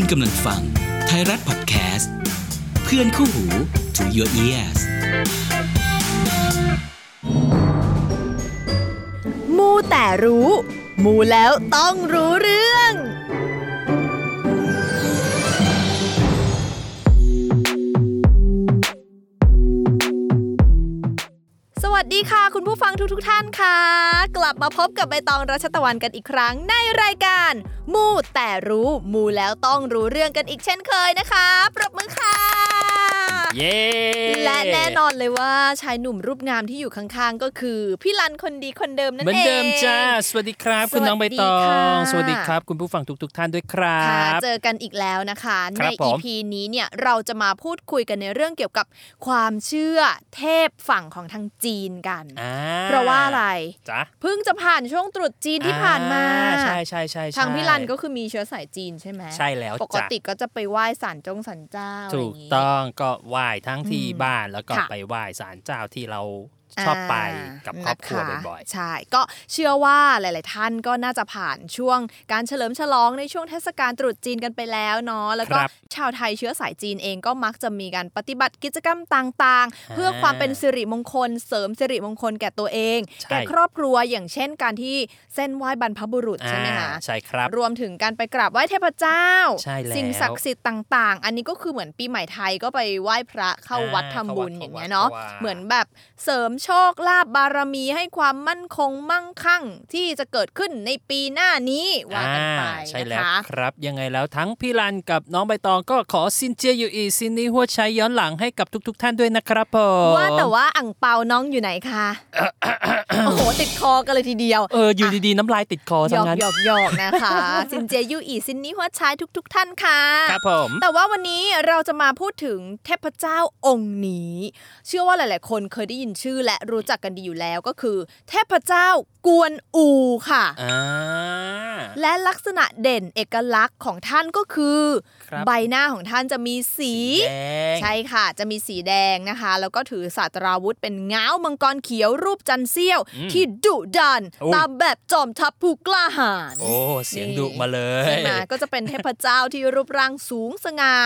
คุณกำลังฟังไทยรัฐพอดแคสต์เพื่อนคู่หู to your ears มูแต่รู้ มูแล้วต้องรู้เรื่อง ดีค่ะ คุณผู้ฟังทุกทท่านค่ะ กลับมาพบกับใบตองรัชตะวันกันอีกครั้งในรายการ มูแต่รู้มูแล้วต้องรู้เรื่องกันอีกเช่นเคยนะคะ ปรบมือค่ะ เย้และแน่นอนเลยว่าชายหนุ่มรูปงามที่อยู่ข้างๆ ก็คือ พี่ลันคนดีคนเดิมนั่นเหมือนเองเดิมจ้า สวัสดีครับ คุณน้องใบตอสวัสดีค่ะงสวัสดีครับ คุณผู้ฟังทุก ๆ ท่านด้วยครัค่ะบเจอกันอีกแล้วนะคะครัในบผม EP นี้เนี่ยเราจะมาพูดคุยกันในเรื่องเกี่ยวกับความเชื่อเทพฝั่งของทางจีนกันอ่าเพราะว่าอะไรจ้ะเพิ่งจะผ่านช่วงตรุษจีนที่ผ่านมาอ่ใช่ใช่ใช่ใช่ทางพี่ลันก็คือมีเชื้อสายจีนใช่ไหมใช่แล้วปกจ้ะติก็จะไปไหว้ศาลจงศาลเจ้าอะไรถูอกย่างงี้ต้องก็ไหว้ทั้งที่อืมบ้านแล้วก็ค่ะไปไหว้ศาลเจ้าที่เรา ชอบไปกับครอบครัวนะคะบ่อยใช่ ก็เชื่อว่าหลาย ๆ ท่านก็น่าจะผ่านช่วงการเฉลิมฉลองในช่วงเทศกาลตรุษจีนกันไปแล้วเนาะ แล้วก็ครับชาวไทยเชื้อสายจีนเองก็มักจะมีการปฏิบัติกิจกรรมต่าง ๆ เพื่อความเป็นสิริมงคล เสริมสิริมงคลแก่ตัวเองใช่แก่ครอบครัวอย่างเช่น การที่เส้นไหว้บรรพบุรุษๆใช่ไหมคะอ่าใช่ครับ รวมถึงการไปกราบไหว้เทพเจ้าใช่แล้วสิ่งศักดิ์สิทธิ์ต่าง ๆ อันนี้ก็คือเหมือนปีใหม่ไทยก็ไปไหว้พระเข้าอ่าวัดทำบุญเข้าวัดอย่างเงี้ยเนาะเข้าวัดเหมือนแบบเสริมโชคลาภบารมีให้ความมั่นคงมั่งคั่งที่จะเกิดขึ้นในปีหน้านี้ว่ากันไปอ่าใช่นะแล้วคะครับ ยังไงแล้วทั้งพี่ลันกับน้องใบตองก็ขอซินเจียอยู่อีซินนี้หัวใช้ย้อนหลังให้กับทุกๆท่านด้วยนะครับผมว่าแต่ว่าอ่างเปาน้องอยู่ไหนคะโอ้โหติดคอกันเลยทีเดียวเอออยู่ดีๆน้ำลายติดคอหยทั้องกนั้นหยอกหยอกนะคะซินเจยูอีซินนี้หัวชายทุก ๆ ท่านค่ะครับผมแต่ว่าวันนี้เราจะมาพูดถึงเทพเจ้าองค์นี้ เชื่อว่าหลาย ๆ คนเคยได้ยินชื่อและรู้จักกันดีอยู่แล้วก็คือ เทพเจ้ากวนอูค่ะอ่าและลักษณะเด่นเอกลักษณ์ของท่านก็คือครับใบหน้าของท่านจะมีสีแดงใช่ค่ะ จะมีสีแดงนะคะ แล้วก็ถือศาสตราวุธเป็นง้าวมังกรเขียวรูปจันเซี่ยวอืมที่ดุดันโอ้ยตามแบบจอมทัพผู้กล้าหาญโอ้เสียงดุมาเลยใช่ไหมก็จะเป็นเทพเจ้าที่รูปร่างสูงสง่า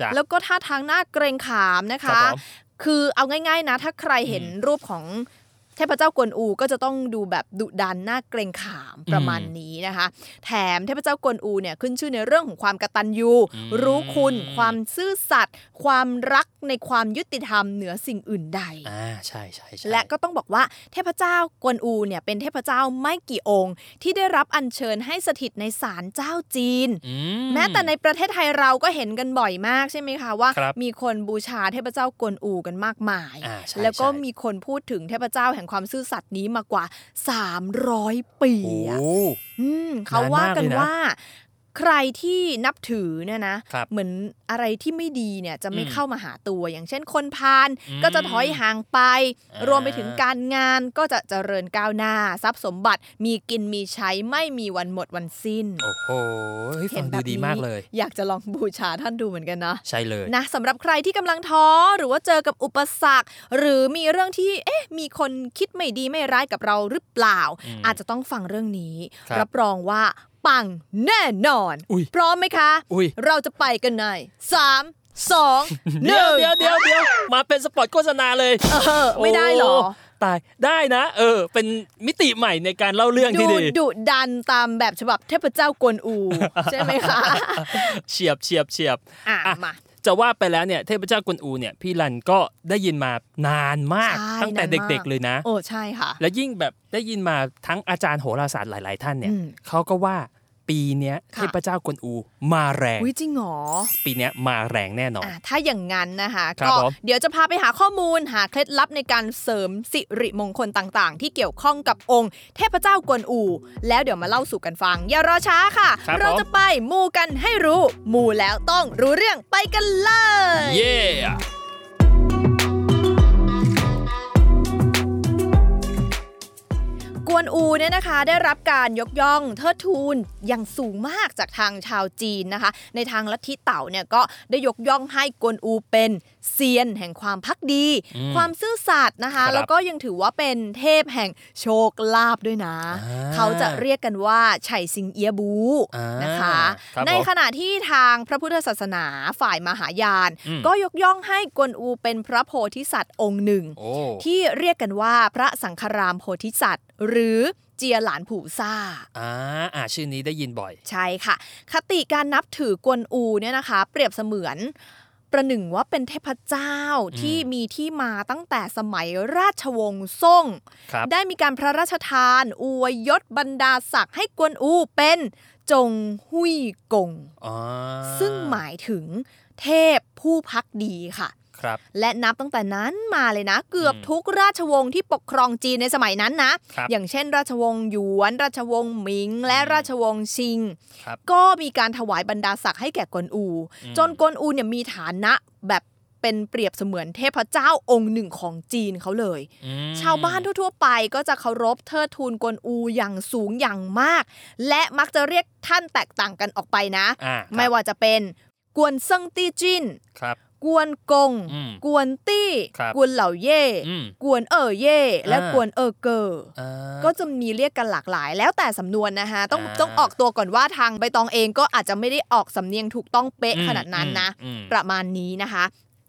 จ้ะแล้วก็ท่าทางน่าเกรงขามนะครัคะบผม คือเอาง่ายๆนะ ถ้าใครเห็นรูปของเท พเจ้ากวนอูก็จะต้องดูแบบดุดันน่าเกรงขามประมาณนี้นะคะ แถมเทพเจ้ากวนอูเนี่ยขึ้นชื่อในเรื่องของความกตัญญูอืมรู้คุณความซื่อสัตย์ความรักในความยุติธรรมเหนือสิ่งอื่นใดอ่าใช่ใช่ใช่และก็ต้องบอกว่าเทพเจ้ากวนอูเนี่ยเป็นเทพเจ้าไม่กี่องค์ ที่ได้รับอัญเชิญให้สถิตในศาลเจ้าจีนอืแม้แต่ในประเทศไทยเราก็เห็นกันบ่อยมากใช่ไหมคะว่าครับมีคนบูชาเทพเจ้ากวนอูกันมากมายอ่าใช่แล้วก็ใช่มีคนพูดถึงเทพเจ้าแห่งความซื่อสัตย์นี้มากว่า 300 ปีโอ้อะอืมเขาว่ากันนานมากเลยนะว่า ใครที่นับถือเนี่ยนะครับเหมือนอะไรที่ไม่ดีเนี่ยจะไม่อืมเข้ามาหาตัวอย่างเช่น คนพาลอืมก็จะถอยห่างไปอ่ารวมไปถึงการงานก็จะเจริญก้าวหน้า ทรัพย์สมบัติมีกินมีใช้ไม่มีวันหมดวันสิ้น โอ้โหเฮ้ยฟังดูดีมากเลย อยากจะลองบูชาท่านดูเหมือนกันนะใช่เลยนะสำหรับใครที่กำลังท้อหรือว่าเจอกับอุปสรรค หรือมีเรื่องที่เอ๊ะมีคนคิดไม่ดีไม่ร้ายกับเราหรือเปล่าอืมอาจจะต้องฟังเรื่องนี้ครับรับรองว่า ปังแน่นอนอุ๊ยพร้อมไหมคะอุ๊ยเราจะไปกันในสามสองหเดี๋ยนึ่วงเดี๋ยวเดี๋ยวเดี๋ยวมาเป็นสปอตโฆษณาเลยเออไม่ได้เหรอโตายได้นะ เออ เป็นมิติใหม่ในการเล่าเรื่องดูที่ดีดุดันตามแบบฉบับเทพเจ้ากวนอู ใช่ไหมคะเฉียบเฉียบเฉียบอะอะมาจะว่าไปแล้วเนี่ยเทพเจ้ากวนอูเนี่ยพี่รันก็ได้ยินมานานมากใช่ตั้งแต่นานมากเด็ก ๆ เลยนะ โอ้ใช่ค่ะ และยิ่งแบบได้ยินมาทั้งอาจารย์โหราศาสตร์หลาย ๆ ท่านเนี่ยอืมเขาก็ว่า ปีเนี้ยค่ะเทพเจ้ากวนอูมาแรงวิจริงเหรอ ปีเนี้ยมาแรงแน่นอนอะถ้าอย่างนั้นนะคะครับก็ผมเดี๋ยวจะพาไปหาข้อมูลหาเคล็ดลับในการเสริมสิริมงคลต่างๆ ที่เกี่ยวข้องกับองค์ เทพเจ้ากวนอู แล้วเดี๋ยวมาเล่าสู่กันฟัง อย่ารอช้าค่ะครับเราผมจะไปมูกันให้รู้ มูแล้วต้องรู้เรื่องไปกันเลย เย้ กวนอูเนี่ยนะคะได้รับการยกย่องเทิดทูนอย่างสูงมากจากทางชาวจีนนะคะ ในทางลัทธิเต่าเนี่ยก็ได้ยกย่องให้กวนอูเป็น เซียนแห่งความพักดีอืมความซื่อสัตย์นะคะครับแล้วก็ยังถือว่าเป็นเทพแห่งโชคลาภด้วยนะอ่าเขาจะเรียกกันว่าไฉสิงเอียบูอ่านนะคะนะคะครับในผมขณะที่ทางพระพุทธศาสนาฝ่ายมหายานอืมก็ยกย่องให้กวนอูเป็นพระโพธิสัตว์องค์หนึ่งโอ้ที่เรียกกันว่าพระสังฆรามโพธิสัตว์ หรือเจียหลานผูซ่าอ่าอ่าชื่อนี้ได้ยินบ่อย ใช่ค่ะ คติการนับถือกวนอูเนี่ยนะคะ เปรียบเสมือน ประหนึ่งว่าเป็นเทพเจ้าที่มีที่มาตั้งแต่สมัยราชวงศ์ซ่งครับได้มีการพระราชทาน อวยยศบรรดาศักดิ์ให้กวนอูเป็นจงหุยกงอ๋อซึ่งหมายถึงเทพผู้พักดีค่ะครับ และนับตั้งแต่นั้นมาเลยนะ เกือบอืมทุกราชวงศ์ที่ปกครองจีนในสมัยนั้นนะครับอย่างเช่น ราชวงศ์หยวน ราชวงศ์หมิง และราชวงศ์ชิงครับก็มีการถวายบรรดาศักดิ์ให้แก่กวนอูอืมจนกวนอูเนี่ยมีฐานะแบบเป็นเปรียบเสมือนเทพเจ้าองค์หนึ่งของจีนเขาเลยอืมชาวบ้านทั่วๆไปก็จะเคารพเทิดทูนกวนอูอย่างสูงอย่างมาก และมักจะเรียกท่านแตกต่างกันออกไปนะอ่าครับไม่ว่าจะเป็นกวนเซิงตี้จินครับ กวนกงอืมกวนตี้ครับกวนเหล่าเย่อืมกวนเอ่อเย่ และอ่ากวนเอ่อเกออ่าก็จะมีเรียกกันหลากหลาย แล้วแต่สำนวนนะคะต้องอ่าต้องออกตัวก่อนว่าทางใบตองเองก็อาจจะไม่ได้ออกสำเนียงถูกต้องเป๊ะอืมขนาดนั้นนะอืมอืมประมาณนี้นะคะ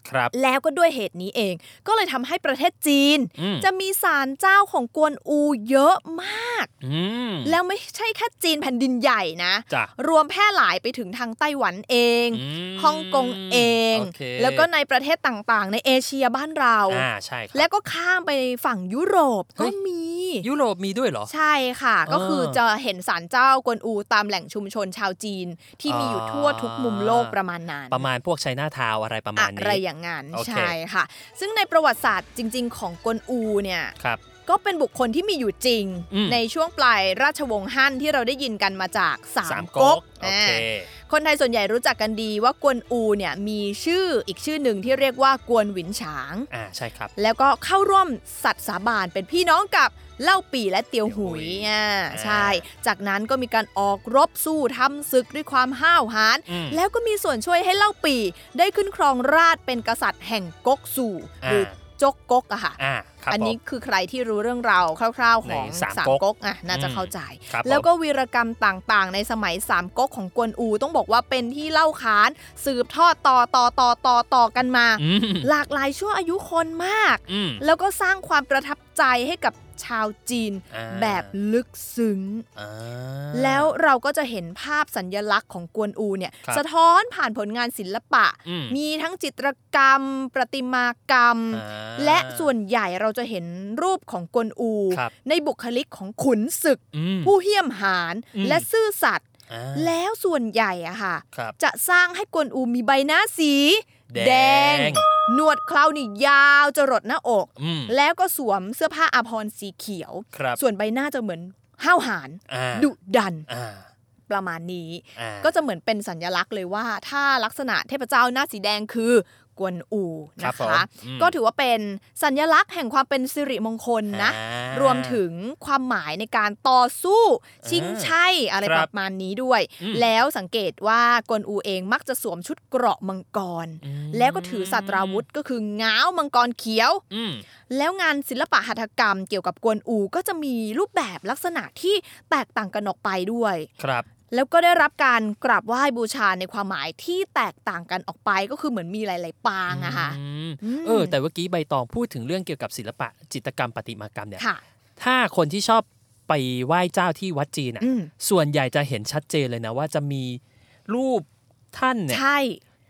ครับแล้วก็ด้วยเหตุนี้เอง ก็เลยทำให้ประเทศจีนอืมจะมีศาลเจ้าของกวนอูเยอะมากอืมแล้วไม่ใช่แค่จีนแผ่นดินใหญ่นะจ้ะรวมแพร่หลายไปถึงทางไต้หวันเองอืมฮ่องกงเองโอเคแล้วก็ในประเทศต่างๆ ในเอเชียบ้านเราอ่าใช่ครับแล้วก็ข้ามไปฝั่งยุโรปเฮ้ก็ยมี ยุโรปมีด้วยเหรอ ใช่ค่ะเออก็คือจะเห็นศาลเจ้ากวนอูตามแหล่งชุมชนชาวจีน ที่มีอยู่ทั่วทุกมุมโลกประมาณนั้น ประมาณพวกไชน่าทาวอะไรประมาณนี้อะไรอย่างนั้นโอเคใช่ค่ะ ซึ่งในประวัติศาสตร์จริง ๆ ของกวนอูเนี่ยครับก็เป็นบุคคลที่มีอยู่จริงอืมในช่วงปลายราชวงศ์ฮั่นที่เราได้ยินกันมาจากสาสามมก๊ก๊กกโอเคอ่าคนไทยส่วนใหญ่รู้จักกันดีว่ากวนอูเนี่ยมีชื่ออีกชื่อหนึ่งที่เรียกว่ากวนหวินฉางอ่าใช่ครับ แล้วก็เข้าร่วมสัตว์สาบานเป็นพี่น้องกับ เล่าปี่และเตียวหุยเตียวหุยอ่าอ่าใช่ จากนั้นก็มีการออกรบสู้ทำศึกด้วยความห้าวหาญอืมแล้วก็มีส่วนช่วยให้เล่าปี่ได้ขึ้นครองราชย์เป็นกษัตริย์แห่งก๊กสู่อ่าหรือจกก๊กอะค่ะอ่าครับอันนี้ผมคือใครที่รู้เรื่องราวคร่าว ๆ ของในสามสามก๊กก๊กอะน่าจะอืมเข้าใจครับผมแล้วก็วีรกรรมต่างๆ ในสมัยสามก๊กของกวนอูต้องบอกว่าเป็นที่เล่าขาน สืบทอดต่อต่อต่อต่อต่อกันมาอืมหลากหลายชั่วอายุคนมากอืมแล้วก็สร้างความประทับใจให้กับ ชาวจีนอ่าแบบลึกซึ้งอ่าแล้วเราก็จะเห็นภาพสัญญลักษณ์ของกวนอูเนี่ยครับสะท้อนผ่านผลงานศิลปะอืมมีทั้งจิตรกรรม ประติมากรรมอ่าและส่วนใหญ่เราจะเห็นรูปของกวนอูครับในบุคลิกของขุนศึกอืมผู้เหี้ยมหาญอืมและซื่อสัตย์อ่าแล้วส่วนใหญ่อะค่ะครับจะสร้างให้กวนอูมีใบหน้าสี แดง หนวดเครานี่ยาวจรดหน้าอกอืมแล้วก็สวมเสื้อผ้าอาภรณ์สีเขียวครับส่วนใบหน้าจะเหมือนห้าวหาญอ่าดุดันอ่าประมาณนี้อ่าก็จะเหมือนเป็นสัญลักษณ์เลยว่า ถ้าลักษณะเทพเจ้าหน้าสีแดงคือ กวนอูครันะบผมคะอืมก็ถือว่าเป็นสัญลักษณ์แห่งความเป็นสิริมงคลนะอ่ารวมถึงความหมายในการต่อสู้ชิงอ่าชัยอะไรคปรับระมาณนี้ด้วยอืมแล้วสังเกตว่ากวนอูเองมักจะสวมชุดเกราะมังกรอืมแล้วก็ถือสัตราวุธก็คือง้าวมังกรเขียวอืมแล้วงานศิลปะหัตถกรรมเกี่ยวกับกวนอูก็จะมีรูปแบบลักษณะที่แตกต่างกันออกไปด้วยครับ แล้วก็ได้รับการกราบไหว้บูชาในความหมายที่แตกต่างกันออกไปก็คือเหมือนมีหลาย ๆ ปางอะค่ะอืมอืมเออ แต่เมื่อกี้ใบตองพูดถึงเรื่องเกี่ยวกับศิลปะจิตรกรรมประติมากรรมเนี่ยค่ะถ้าคนที่ชอบไปไหว้เจ้าที่วัดจีนอะอืมส่วนใหญ่จะเห็นชัดเจนเลยนะว่าจะมีรูปท่านเนี่ยใช่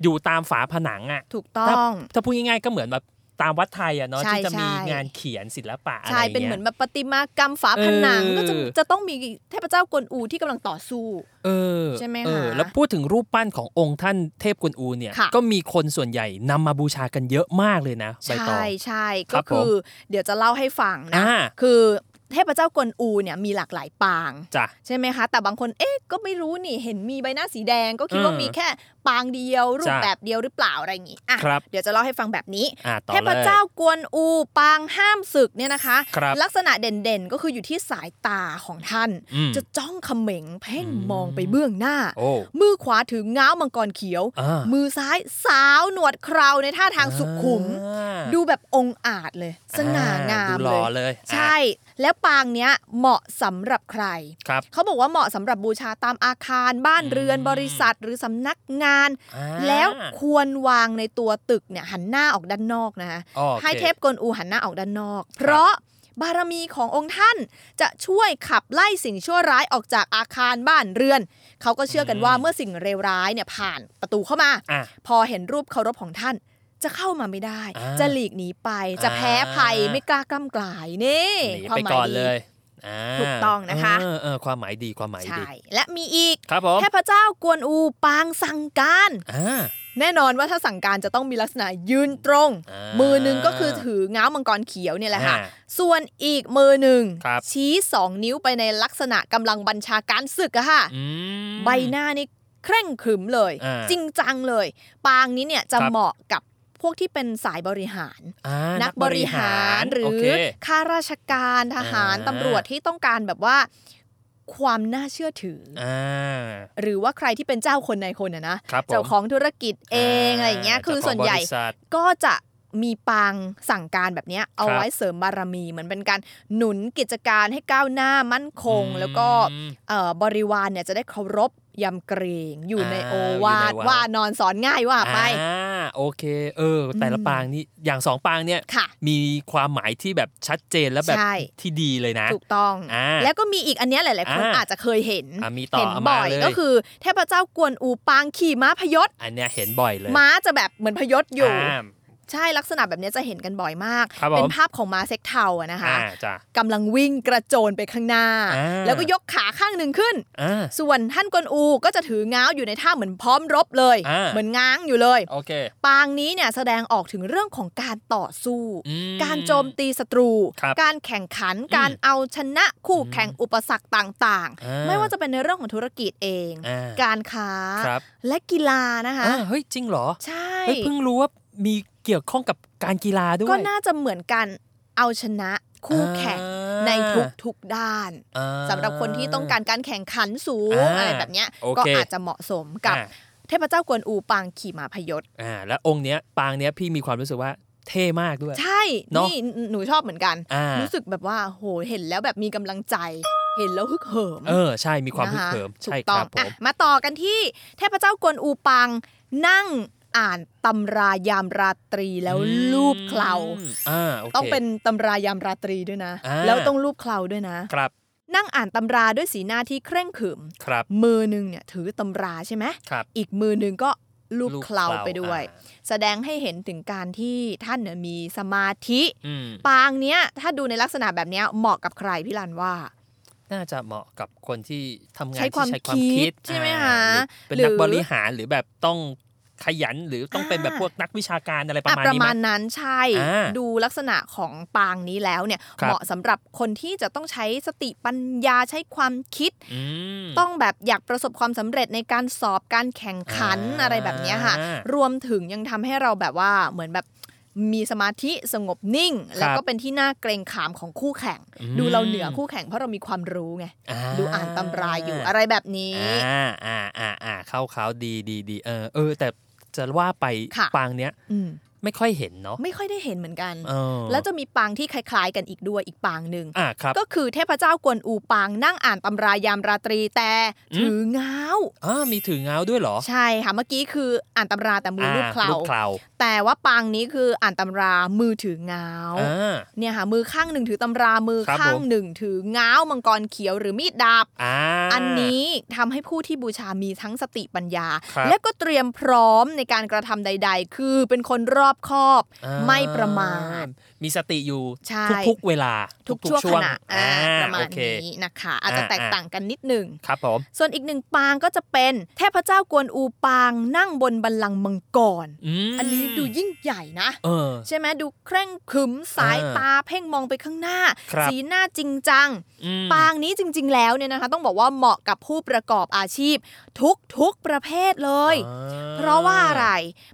อยู่ตามฝาผนังอะ ถูกต้ถ้าอง ถ้าพูดง่ายๆก็เหมือนแบบ ตามวัดไทยอะเนาะใช่ที่จะมีใช่งานเขียนศิลปะอะไรใช่อย่างเป็นเงี้เหมืยอนแบบประติมากรรมฝาผนังเออก็จะจะต้องมีเทพเจ้ากวนอูที่กำลังต่อสู้เออใช่ไหมเออคะแล้วพูดถึงรูปปั้นขององค์ท่านเทพกวนอูเนี่ยค่ะก็มีคนส่วนใหญ่นำมาบูชากันเยอะมากเลยนะใบตองใช่ใช่ครัก็บคือเดี๋ยวจะเล่าให้ฟังนะอ่าคือเทพเจ้ากวนอูเนี่ยมีหลากหลายปางจ้ะใช่ไหมคะ แต่บางคนเอ๊ะก็ไม่รู้นี่เห็นมีใบหน้าสีแดงก็คิดว่าเออมีแค่ ปางเดียว รูปจ้ะแบบเดียวหรือเปล่าอะไรอย่างงี้อะครับเดี๋ยวจะเล่าให้ฟังแบบนี้อ่าต่อเทเลยพเจ้ากวนอูปางห้ามศึกเนี่ยนะคะครับลักษณะเด่นๆก็คืออยู่ที่สายตาของท่านอืมจะจ้องเขม็งเพ่งอืมมองไปเบื้องหน้าโอ้มือขวาถือง้าวมังกรเขียวอ่ามือซ้ายสาวหนวดเคราในท่าทางสุขุมอ่าดูแบบองค์อาจเลย สง่างามดูหเลล่อยเลยอะใช่แล้วปางเนี้ยเหมาะสำหรับใครครับเขาบอกว่าเหมาะสำหรับบูชาตามอาคารบ้านเรือนอืมบริษัท หรือสำนักงานอ่าแล้วควรวางในตัวตึกเนี่ยหันหน้าออกด้านนอกนะคะโอคให้เทพกวนอูหันหน้าออกด้านนอก เพราะบารมีขององค์ท่านจะช่วยขับไล่สิ่งชั่วร้ายออกจากอาคารบ้านเรือน เขาก็เชื่อกันว่าเมื่อสิ่งเลวร้ายเนี่ยผ่านประตูเข้ามาอะพอเห็นรูปเคารพของท่านจะเข้ามาไม่ได้อ่าจะหลีกหนีไป จะแพ้ภัยอ่าไม่กล้ากล้ำกลายนี่หนีความไปหมายก่อนดีเลยา ถูกต้องนะคะเออเออความหมายดีความหมายดีใช่และมีอีกครับผมเทพเจ้ากวนอูปางสั่งการอ่าแน่นอนว่าถ้าสั่งการจะต้องมีลักษณะยืนตรงอ่ามือหนึ่งก็คือถือง้าวมังกรเขียวเนี่ยแหละค่ะอ่าส่วนอีกมือหนึ่งครับชี้สองนิ้วไปในลักษณะกำลังบัญชาการศึกอะค่ะอืมใบหน้านี่เคร่งขรึมเลยอ่าจริงจังเลย ปางนี้เนี่ยจะครับเหมาะกับ พวกที่เป็นสายบริหารอ่านักบริหารหรืโอข้าราชการทหารอ่าตำรวจที่ต้องการแบบว่าความน่าเชื่อถือออ่าหรือว่าใครที่เป็นเจ้าคนในายคนอะนะครับผมเจ้าของธุรกิจเองอะไรอย่างเงี้ยคือจ้าขส่วนใหญ่บริษัทก็จะ มีปางสั่งการแบบเนี้ยเอาครับไว้เสริมบารมี เหมือนเป็นการหนุนกิจการให้ก้าวหน้ามั่นคงอืมแล้วก็เอ่อบริวารเนี่ยจะได้เคารพยำเกรงอยู่ในอ่าโอวาทอยู่ในวาทว่านอนสอนง่ายว่าไปอ่าโอเค เออ แต่ละอืมปางนี่อย่างสองปางเนี่ยค่ะมีความหมายที่แบบชัดเจนและแบบใช่ที่ดีเลยนะ ถูกต้องอ่าแล้วก็มีอีกอันเนี้ยหลาย ๆ คนอ่าอาจจะเคยเห็นอะมีต่อเห็นเอาบ่มาอยเลยก็คือเทพเจ้ากวนอูปางขี่ม้าพยศอันเนี้ยเห็นบ่อยเลย ม้าจะแบบเหมือนพยศอยู่า ใช่ลักษณะแบบเนี้ยจะเห็นกันบ่อยมากครับผมเป็นภาพของม้าเซ็กเทาอะนะคะอ่าจ้ะกำลังวิ่งกระโจนไปข้างหน้าอ่าแล้วก็ยกขาข้างหนึ่งขึ้นอ่าส่วนท่านกวนอูก็จะถือง้าวอยู่ในท่าเหมือนพร้อมรบเลยอ่าเหมือนง้างอยู่เลยโอเคปางนี้เนี่ยแสดงออกถึงเรื่องของการต่อสู้อืมการโจมตีศัตรูครับการแข่งขันการเอาชนะคู่แข่งอุปสรรคต่างอ่าๆไม่ว่าจะเป็นในเรื่องของธุรกิจเองอ่าการค้าครับและกีฬานะคะอ่าเฮ้ยจริงเหรอใช่เฮ้ยเพิ่งรู้ว่ามี เกี่ยวข้องกับการกีฬาด้วย ก็น่าจะเหมือนกันเอาชนะคู่แข่งอ่าในทุกๆด้านอ่าสำหรับคนที่ต้องการการแข่งขันสูงอ่าอะไรแบบเนี้ยโอเคก็อาจจะเหมาะสมกับอ่าเทพเจ้ากวนอูปางขี่ม้าพยศอ่าแล้วองค์เนี้ยปางเนี้ยพี่มีความรู้สึกว่าเท่มากด้วย ใช่เนอะนี่หนูชอบเหมือนกันอ่ารู้สึกแบบว่าโหเห็นแล้วแบบมีกำลังใจ เห็นแล้วฮึกเหิม เออใช่มีความพึกนะคะเขิมถูใช่กคต้อรังบผอะมมาต่อกันที่เทพเจ้ากวนอูปางนั่ง อ่านตำรายามราตรีแล้วลูบเคลาอ่าโอเคต้องเป็นตำรายามราตรีด้วยนะอ่าแล้วต้องลูบเคลาด้วยนะครับ นั่งอ่านตำราด้วยสีหน้าที่เคร่งขรึมครับมือหนึ่งเนี่ยถือตำราใช่ไหมครับอีกมือหนึ่งก็ลูบลูบเคลาเคลาไปด้วยอ่าแสดงให้เห็นถึงการที่ท่านเนี่ยมีสมาธิอืมปางเนี้ยถ้าดูในลักษณะแบบเนี้ยเหมาะกับใครพี่ลันว่า น่าจะเหมาะกับคนที่ทำงานใช้ความที่ใช้ความคิคิดดใช่ไหมอ่าคะหรือเป็นหรือนักบริหารหรือแบบต้อง ขยัน หรือต้องเป็นแบบอ่าพวกนักวิชาการอะไรประอะมาณประนี้มาณไหมนั้นใช่อ่าดูลักษณะของปางนี้แล้วเนี่ยครับเหมาะสำหรับคนที่จะต้องใช้สติปัญญาใช้ความคิดอืมต้องแบบอยากประสบความสำเร็จในการสอบการแข่งขันอ่าอะไรแบบเนี้ยค่ะ รวมถึงยังทำให้เราแบบว่าเหมือนแบบมีสมาธิสงบนิ่ง แล้วก็เป็นที่น่าเกรงขามของคู่แข่งอืมดูเราเหนือคู่แข่งเพราะเรามีความรู้ไงอ่าดูอ่านตำราอยู่อะไรแบบนี้อ่าอ่าอ่าอ่าเข้าเขาดีดีดีเออเออแต่ จะว่าไปค่ะปางเนี้ยอืมไม่ค่อยเห็นเนาะไม่ค่อยได้เห็นเหมือนกันเออแล้วจะมีปางที่คล้าย ๆ กันอีกด้วยอีกปางหนึ่งอ่าครับก็คือเทพเจ้ากวนอูปางนั่งอ่านตำรายามราตรีแต่อืมถือง้าวอ่ามีถือเงาด้วยเหรอ ใช่ค่ะเมื่อกี้คืออ่านตำราแต่มือลูบเคลาลูกเคลา แต่ว่าปางนี้คืออ่านตำรามือถือง้าวอ่าเนี่ยค่ะมือข้างหนึ่งถือตำรามือครับข้างผมหนึ่งถือง้าวมังกรเขียวหรือมีดดาบอ่าอันนี้ทำให้ผู้ที่บูชามีทั้งสติปัญญาครับและก็เตรียมพร้อมในการกระทำใด ๆ คือเป็นคนรอบคอบอ่าไม่ประมาทมีสติอยู่ใช่ทุกๆเวลาทุกๆช่วงขช่วงณะอ่าอ่าประมาโอณเคนี้นะคะอาจจะอ่าแตกต่างกันนิดหนึ่งครับผมส่วนอีกหนึ่งปางก็จะเป็นเทพเจ้ากวนอูปางนั่งบนบัลลังก์มังกรมอันนี้ดูยิ่งใหญ่นะเออใช่ไหมดูเคร่งขรึมสายอ่าตาเพ่งมองไปข้างหน้าครับสีหน้าจริงจังอืมปางนี้จริง ๆ แล้วเนี่ยนะคะ ต้องบอกว่าเหมาะกับผู้ประกอบอาชีพ ทุกทุกประเภทเลยอ่เพราะว่าอะไร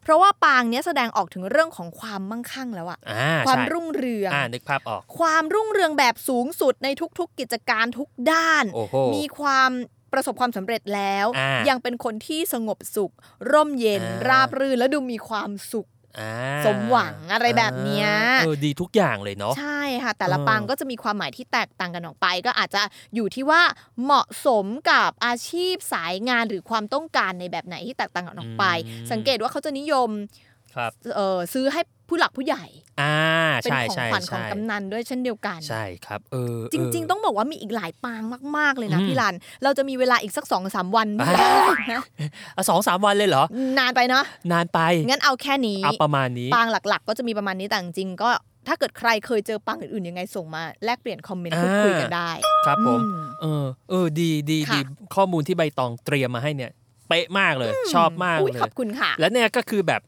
เพราะว่าปางเนี้ยแสดงออกถึงเรื่องของความมั่งคั่งแล้วอะอ่าความใช่รุ่งเรืองอ่านึกภาพออก ความรุ่งเรืองแบบสูงสุดในทุก ๆ กิจการทุกด้านโอ้โหมีความ ประสบความสำเร็จแล้วอ่ายัยังเป็นคนที่สงบสุข ร่มเย็นอ่าราบรื่นและดูมีความสุขอ่าสมหวังอะไรแบบเนี้ยเออดีทุกอย่างเลยเนาะใช่ค่ะ แต่ละเออปางก็จะมีความหมายที่แตกต่างกันออกไป ก็อาจจะอยู่ที่ว่าเหมาะสมกับอาชีพสายงานหรือความต้องการในแบบไหนที่แตกต่างกันออกไป สังเกตว่าเขาจะนิยมครับเอ่อซื้อให้ ผู้หลักผู้ใหญ่อ่าเป็นใช่ของใช่ขวัญของใช่กำนันด้วยเช่นเดียวกัน ใช่ครับเออจริง ๆ ต้องบอกว่ามีอีกหลายปางมาก ๆ เลยนะอืมพี่รัน เราจะมีเวลาอีกสักสองสามวันอ่าไม่ได้นะอะสองสามวันเลยเหรอ นานไปเนาะนานไปงั้นเอาแค่นี้เอาประมาณนี้ปางหลัก ๆ ก็จะมีประมาณนี้แต่จริงๆก็ถ้าเกิดใครเคยเจอปางอื่นๆยังไงส่งมาแลกเปลี่ยนคอมเมนต์พูดคุยกันได้ ครับผมอืมเออเออดีดีค่ะดีข้อมูลที่ใบตองเตรียมมาให้เนี่ยเป๊ะมากเลยชอบมากอุ๊ยเลขอยบคุณค่ะ แล้วเนี่ยก็คือแบบ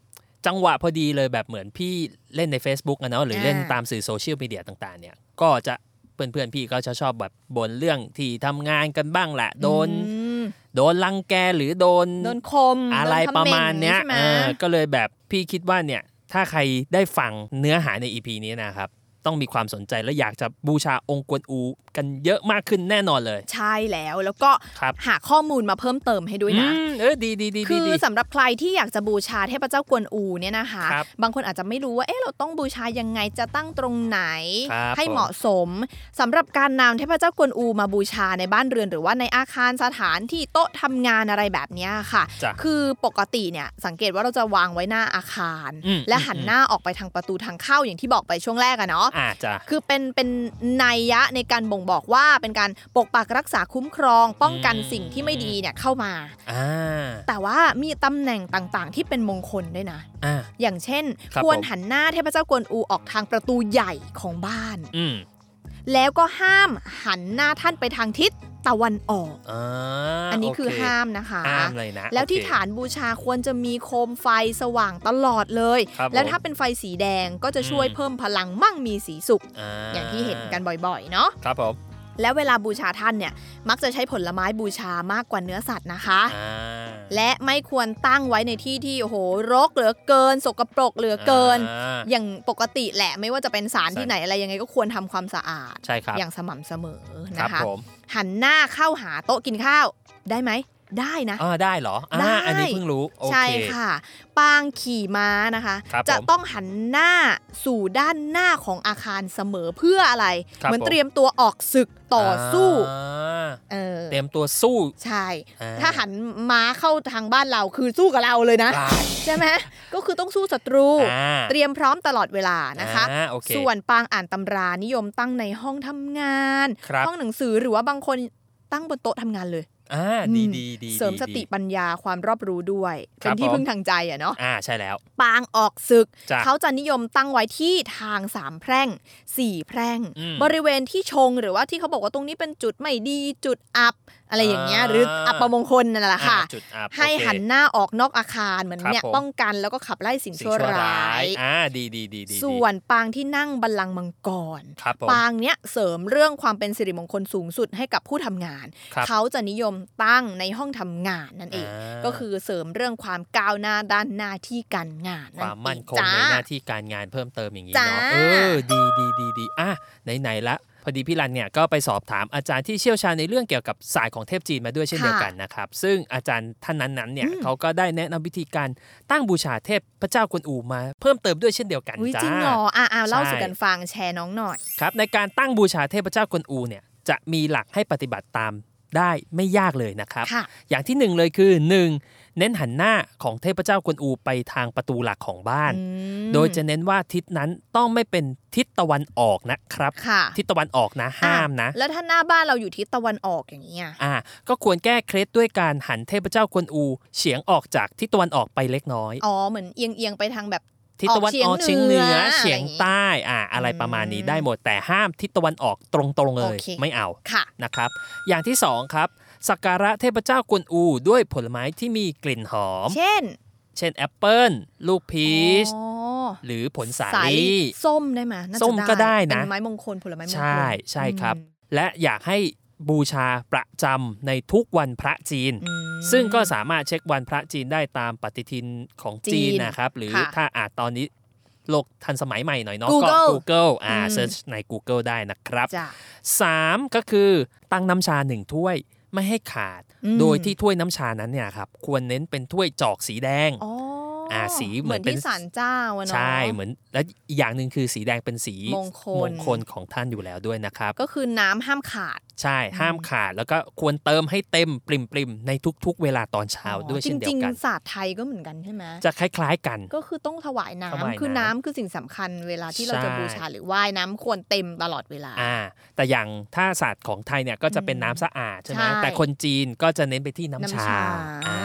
จังหวะพอดีเลยแบบเหมือนพี่เล่นใน Facebook อะเนาะหรือเล่นอ่าตามสื่อโซเชียลมีเดียต่าง ๆ เนี่ย ก็จะเพื่อนๆพี่ก็จะชอบแบบบ่นเรื่องที่ทำงานกันบ้างแหละ โดนอืมโดนรังแกหรือโดนโดนคมอะไรโดนคประเนต์มาณเนี้ยใช่ไหมเออก็เลยแบบพี่คิดว่าเนี่ย ถ้าใครได้ฟังเนื้อหาใน EP นี้นะครับ ต้องมีความสนใจและอยากจะบูชาองค์กวนอูกันเยอะมากขึ้นแน่นอนเลย ใช่แล้วแล้วก็ครับหาข้อมูลมาเพิ่มเติมให้ด้วยนะอืมเออดีดีดีคืดีอดีสำหรับใครที่อยากจะบูชาเทพเจ้ากวนอูเนี่ยนะคะครับบางคนอาจจะไม่รู้ว่าเอ๊ะเราต้องบูชายังไงจะตั้งตรงไหนครับให้ผมเหมาะสมสำหรับการนำเทพเจ้ากวนอูมาบูชาในบ้านเรือน หรือว่าในอาคารสถานที่โต๊ะทำงานอะไรแบบเนี้ยค่ะจ้ะคือปกติเนี่ยสังเกตว่าเราจะวางไว้หน้าอาคารอืมและหันหน้าออกไปทางประตูทางเข้าอย่างที่บอกไปช่วงแรกอะเนาะอ่าจ้ะคือเป็นเป็นนัยยะในการบ่งบอกว่าเป็นการปกปักรักษาคุ้มครอง ป้องกันอืมสิ่งที่ไม่ดีเนี่ยเข้ามาอ่าแต่ว่ามีตำแหน่งต่างๆ ที่เป็นมงคลด้วยนะอ่าอย่างเช่นครับควรผมหันหน้าเทพเจ้ากวนอูออกทางประตูใหญ่ของบ้านอืม แล้วก็ห้ามหันหน้าท่านไปทางทิศตะวันออกอ่าอันนี้คือโเห้ามนะคะห้ามเลยนะ แล้วที่โอเคฐานบูชาควรจะมีโคมไฟสว่างตลอดเลยครับแล้วผมถ้าเป็นไฟสีแดงก็จะช่วยอืมเพิ่มพลังมั่งมีสีสุขอ่าอย่างที่เห็นกันบ่อยๆ เนาะ ครับผม แล้วเวลาบูชาท่านเนี่ย มักจะใช้ผลไม้บูชามากกว่าเนื้อสัตว์นะคะ อ่า และไม่ควรตั้งไว้ในที่ที่โอ้โหรกเหลือเกิน สกปรกเหลือเกินอ่าอย่างปกติแหละไม่ว่าจะเป็นสารที่ใช่ไหนอะไรยังไงก็ควรทำความสะอาดใช่ครับอย่างสม่ำเสมอครับนะคะผมหันหน้าเข้าหาโต๊ะกินข้าวได้ไหม ได้นะอ่าได้เหรออ่าได้อันนี้เพิ่งรู้โอเคใช่ค่ะ ปางขี่ม้านะคะครับจะผมต้องหันหน้าสู่ด้านหน้าของอาคารเสมอเพื่ออะไรครับเหมือนผมเตรียมตัวออกศึกต่อสู้อ่าเออเตรียมตัวสู้ใช่อ่าถ้าหันม้าเข้าทางบ้านเราคือสู้กับเราเลยนะได้ใช่ไหมก็คือต้องสู้ศัตรูอ่าเตรียมพร้อมตลอดเวลานะคะอ่าโอเคส่วนปางอ่านตำรานิยมตั้งในห้องทำงานครับห้องหนังสือหรือว่าบางคนตั้งบนโต๊ะทำงานเลย อ่าอืดีมดีดีเสริมดีสติดีปัญญาความรอบรู้ด้วยครัเป็นบที่ผมพึ่งทางใจอะเนาะอ่าใช่แล้ว ปางออกศึกจ้ะเขาจะนิยมตั้งไว้ที่ทางสามแพร่งสี่แพร่งอืมบริเวณที่ชงหรือว่าที่เขาบอกว่าตรงนี้เป็นจุดไม่ดีจุดอับ อะไรอย่างเงี้ยอ่าหรืออัปมงคลนั่นแหละค่ะอ่าจุดอับให้โอเคหันหน้าออกนอกอาคารเหมือนครับเนี่ยผมป้องกันแล้วก็ขับไล่สิ่งสิ่งชั่วร้ายอ่าดีดีดีดีส่วนปางที่นั่งบัลลังก์มังกรครับผมปางเนี้ยเสริมเรื่องความเป็นสิริมงคลสูงสุดให้กับผู้ทำงานครับเขาจะนิยมตั้งในห้องทำงานนั่นเองอ่าก็คือเสริมเรื่องความก้าวหน้าด้านหน้าที่การงานคนั่นวามเอมั่นงคงจ้าในหน้าที่การงานเพิ่มเติมอย่างนี้จ้าเนาะเออดีดีดีดีอะไหนๆละ พอดีพี่รันเนี่ยก็ไปสอบถามอาจารย์ที่เชี่ยวชาญในเรื่องเกี่ยวกับศาสตร์ของเทพจีนมาด้วยเช่นเดียวกันนะครับ ซึ่งอาจารย์ท่านนั้นๆเนี่ยเขาก็ได้แนะนำวิธีการตั้งบูชาเทพพระเจ้ากวนอูมา เพิ่มเติมด้วยเช่นเดียวกันอุ๊ยจ้าจริงเหรออะอะเล่าใช่สู่กันฟังแชร์น้องหน่อยครับในการตั้งบูชาเทพเจ้ากวนอูเนี่ยจะมีหลักให้ปฏิบัติตามได้ไม่ยากเลยนะครับค่ะอย่างที่หนึ่งเลยคือ 1. เน้นหันหน้าของเทพเจ้ากวนอูไปทางประตูหลักของบ้านอืมโดยจะเน้นว่าทิศนั้นต้องไม่เป็นทิศตะวันออกนะครับค่ะทิศตะวันออกนะห้ามนะอ่แล้วถ้าหน้าบ้านเราอยู่ทิศตะวันออกอย่างนี้ยอ่าก็ควรแก้เคล็ดด้วยการหันเทพเจ้ากวนอูเฉียงออกจากทิศตะวันออกไปเล็กน้อยอ๋อเหมือนเอียงเอียงๆไปทางแบบทิศตะวันออกออกเฉีเฉียยงงเหเหนืนืออเฉียงใต้อ่าอะไรประมาณนี้ได้หมดแต่ห้ามทิศตะวันออกตรงๆเลยโอเคไม่เอาค่ะนะครับ อย่างที่สองครับ สักการะเทพเจ้ากวนอูด้วยผลไม้ที่มีกลิ่นหอม เช่น เช่นแอปเปิลลูกพีชอ๋อหรือผลสาสาลี่ลี่ส้มได้ไหมน่าจะส้มก็ได้นะเป็นไม้มงคลผลไม้มงคลใช่ใช่ครับอืมและอยากให้บูชาประจำในทุกวันพระจีนอืมซึ่งก็สามารถเช็ควันพระจีนได้ตามปฏิทินของจีนจีนนะครับ หรือค่ะถ้าอาจตอนนี้โลกทันสมัยใหม่หน่อยเนาะ Google ก็ Google อ่าอืมเซิร์ชใน Google ได้นะครับจ้ะ3ก็คือตั้งน้ำชาหนึ่งถ้วย ไม่ให้ขาดอืมโดยที่ถ้วยน้ำชานั้นเนี่ยครับควรเน้นเป็นถ้วยจอกสีแดง อ๋ออ่าสีเหเหมืมืออนนเป็นที่ศาลเจ้าอะเนาะใช่เหมือนและอีกอย่างหนึ่งคือสีแดงเป็นสีมงคลมงคลของท่านอยู่แล้วด้วยนะครับ ก็คือน้ำห้ามขาด ใช่ห้ามขาดแล้วก็ควรเติมให้เต็มปริมปริมๆในทุก ๆ เวลาตอนเช้าด้วยจเช่นเดียริงวกันๆศาสตร์ไทยก็เหมือนกันใช่ไหมจะคล้าย ๆ กัน ก็คือต้องถวายน้ำถวายคือน้ำน้ำคือสิ่งสำคัญเวลาที่เราจะใช่บูชาหรือไหว้น้ำควรเต็มตลอดเวลาอ่าแต่อย่างถ้าศาสตร์ของไทยเนี่ยก็จะเป็นน้ำสะอาดใช่ไหมใช่แต่คนจีนก็จะเน้นไปที่น้ำน้ำชาชาอ่า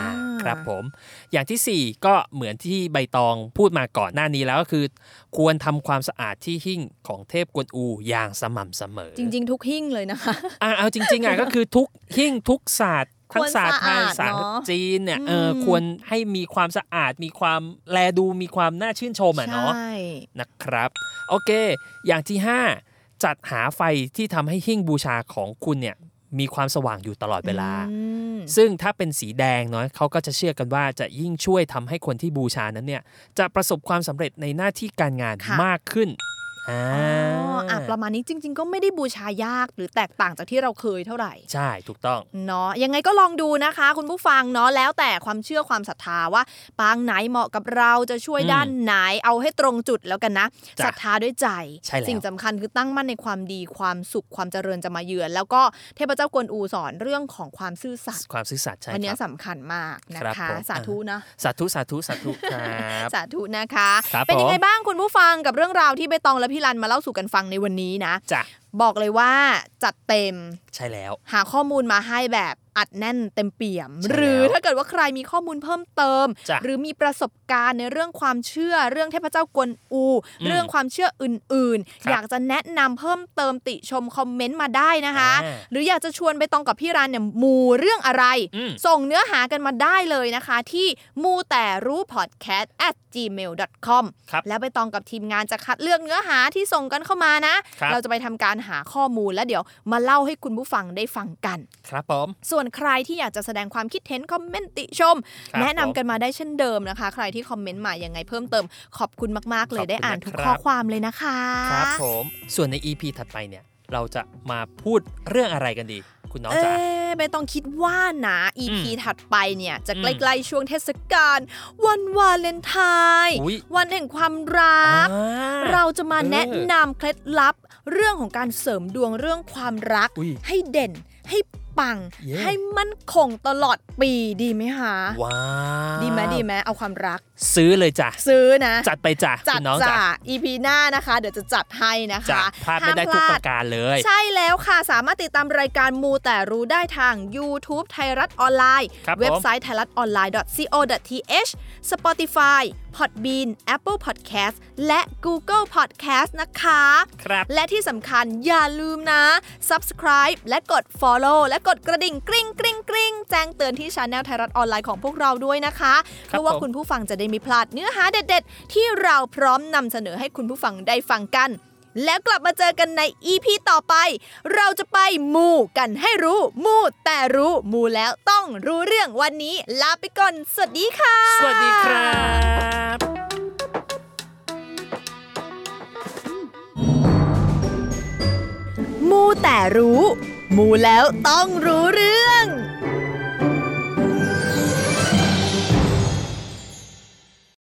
อ่าครับผม อย่างที่สี่ก็เหมือนที่ใบตองพูดมาก่อนหน้านี้แล้วก็คือ ควรทำความสะอาดที่หิ้งของเทพกวนอูอย่างสม่ำเสมอ จริง ๆ ทุกหิ้งเลยนะคะอ่าเอาจริงๆอะก็คือทุกหิ้งทุกศาสตร์ทั้งศาสตร์ไทยควรสะอาดศาสตร์เนอะจีนเนี่ยเอออมควรให้มีความสะอาดมีความแลดูมีความน่าชื่นชมอะเนาะใช่นะครับ โอเค อย่างที่ 5 จัดหาไฟที่ทำให้หิ้งบูชาของคุณเนี่ย มีความสว่างอยู่ตลอดเวลาอืมซึ่งถ้าเป็นสีแดงเนาะเขาก็จะเชื่อกันว่าจะยิ่งช่วยทำให้คนที่บูชานั้นเนี่ยจะประสบความสำเร็จในหน้าที่การงานค่ะมากขึ้น อ่าอ๋ออะประมาณนี้จริง ๆ ก็ไม่ได้บูชายากหรือแตกต่างจากที่เราเคยเท่าไหร่ ใช่ถูกต้องเนาะยังไงก็ลองดูนะคะ คุณผู้ฟังเนาะแล้วแต่ความเชื่อความศรัทธาว่า ปางไหนเหมาะกับเราจะช่วยอืมด้านไหนเอาให้ตรงจุดแล้วกันนะจ้ะศรัทธาด้วยใจใช่แล้วสิ่งสำคัญคือตั้งมั่นในความดีความสุขความเจริญจะมาเยือน แล้วก็เทพเจ้ากวนอูสอนเรื่องของความซื่อสัตย์ความซื่อสัตย์ใช่อันเนี้คยรับสำคัญมากนะครัคะบผมสาธุนะสาธุสาธุสาธุครับสาธุนะคะครับเป็นยังไงผมบ้างคุณผู้ฟังกับเรื่องราวที่ใบตองและพี่รันมาเล่าสู่กันฟังในวันนี้นะ จ้ะ บอกเลยว่าจัดเต็มใช่แล้ว หาข้อมูลมาให้แบบ อัดแน่นเต็มเปี่ยมใช่แล้วหรือถ้าเกิดว่าใครมีข้อมูลเพิ่มเติมจ้ะหรือมีประสบการณ์ในเรื่องความเชื่อเรื่องเทพเจ้ากวนอูอืมเรื่องความเชื่ออื่นครับๆอยากจะแนะนำเพิ่มเติมติชมคอมเมนต์มาได้นะคะอ่าหรืออยากจะชวนไปตองกับพี่รันเนี่ยมูเรื่องอะไรอืมส่งเนื้อหากันมาได้เลยนะคะ ที่มูแต่รู้ podcast at gmail com ครับแล้วไปตองกับทีมงานจะคัดเลือกเนื้อหาที่ส่งกันเข้ามานะครับเราจะไปทำการหาข้อมูลแล้วเดี๋ยวมาเล่าให้คุณผู้ฟังได้ฟังกัน ครับผมส่วนใครที่อยากจะแสดงความคิดเห็นคอมเมนต์ติชมครับแนะนำผมกันมาได้เช่นเดิมนะคะ ใครที่คอมเมนต์มายังไงเพิ่มเติม ขอบคุณมากๆ เลขยอบคุณได้อ่านทุกนะครับข้อความเลยนะคะครับผมส่วนใน EP ถัดไปเนี่ยเราจะมาพูดเรื่องอะไรกันดีคุณน้องเอ๊จ๋าะไม่ต้องคิดว่านะ EP อืมถัดไปเนี่ยจะอืใกมล้ๆช่วงเทศกาลวันวาเลนไทน์อุ๊ยวันแห่งความรักอ่าเราจะมาเออแนะนำเคล็ดลับ เรื่องของการเสริมดวงเรื่องความรักอุ๊ยให้เด่นให้ ปังเย้ให้มั่นคงตลอดปีดีไหมคะว้าวดีไหมดีไหมเอาความรัก ซื้อเลยจ้ะซื้อนะ จัดไปจ้ะจัคุดณน้องจ้ะจ๋า EP หน้านะคะ เดี๋ยวจะจัดให้นะจ้ะคะพลาดไม่ได้ทุกประการเลย ใช่แล้วค่ะสามารถติดตามรายการมูแต่รู้ได้ทาง YouTube ไทยรัฐออนไลน์ครับผมเว็บไซต์ไทยรัฐออนไลน์ co.th Spotify Podbean Apple Podcast และ Google Podcast นะคะ ครับ และที่สำคัญอย่าลืมนะ subscribe และกด follow และกดกระดิ่งกริ๊งกริ๊งกริ๊งแจ้งเตือนที่ช anel ไทยรัฐออนไลน์ของพวกเราด้วยนะคะคเพื่รับอว่าผมคุณผู้ฟังจะได้ไมีพลาดเนื้อหาเด็ด ๆ ที่เราพร้อมนำเสนอให้คุณผู้ฟังได้ฟังกันแล้วกลับมาเจอกันใน EP ต่อไป เราจะไปมูกันให้รู้ มูแต่รู้ มูแล้วต้องรู้เรื่องวันนี้ ลาไปก่อน สวัสดีค่ะ สวัสดีครับมูแต่รู้ มูแล้วต้องรู้เรื่อง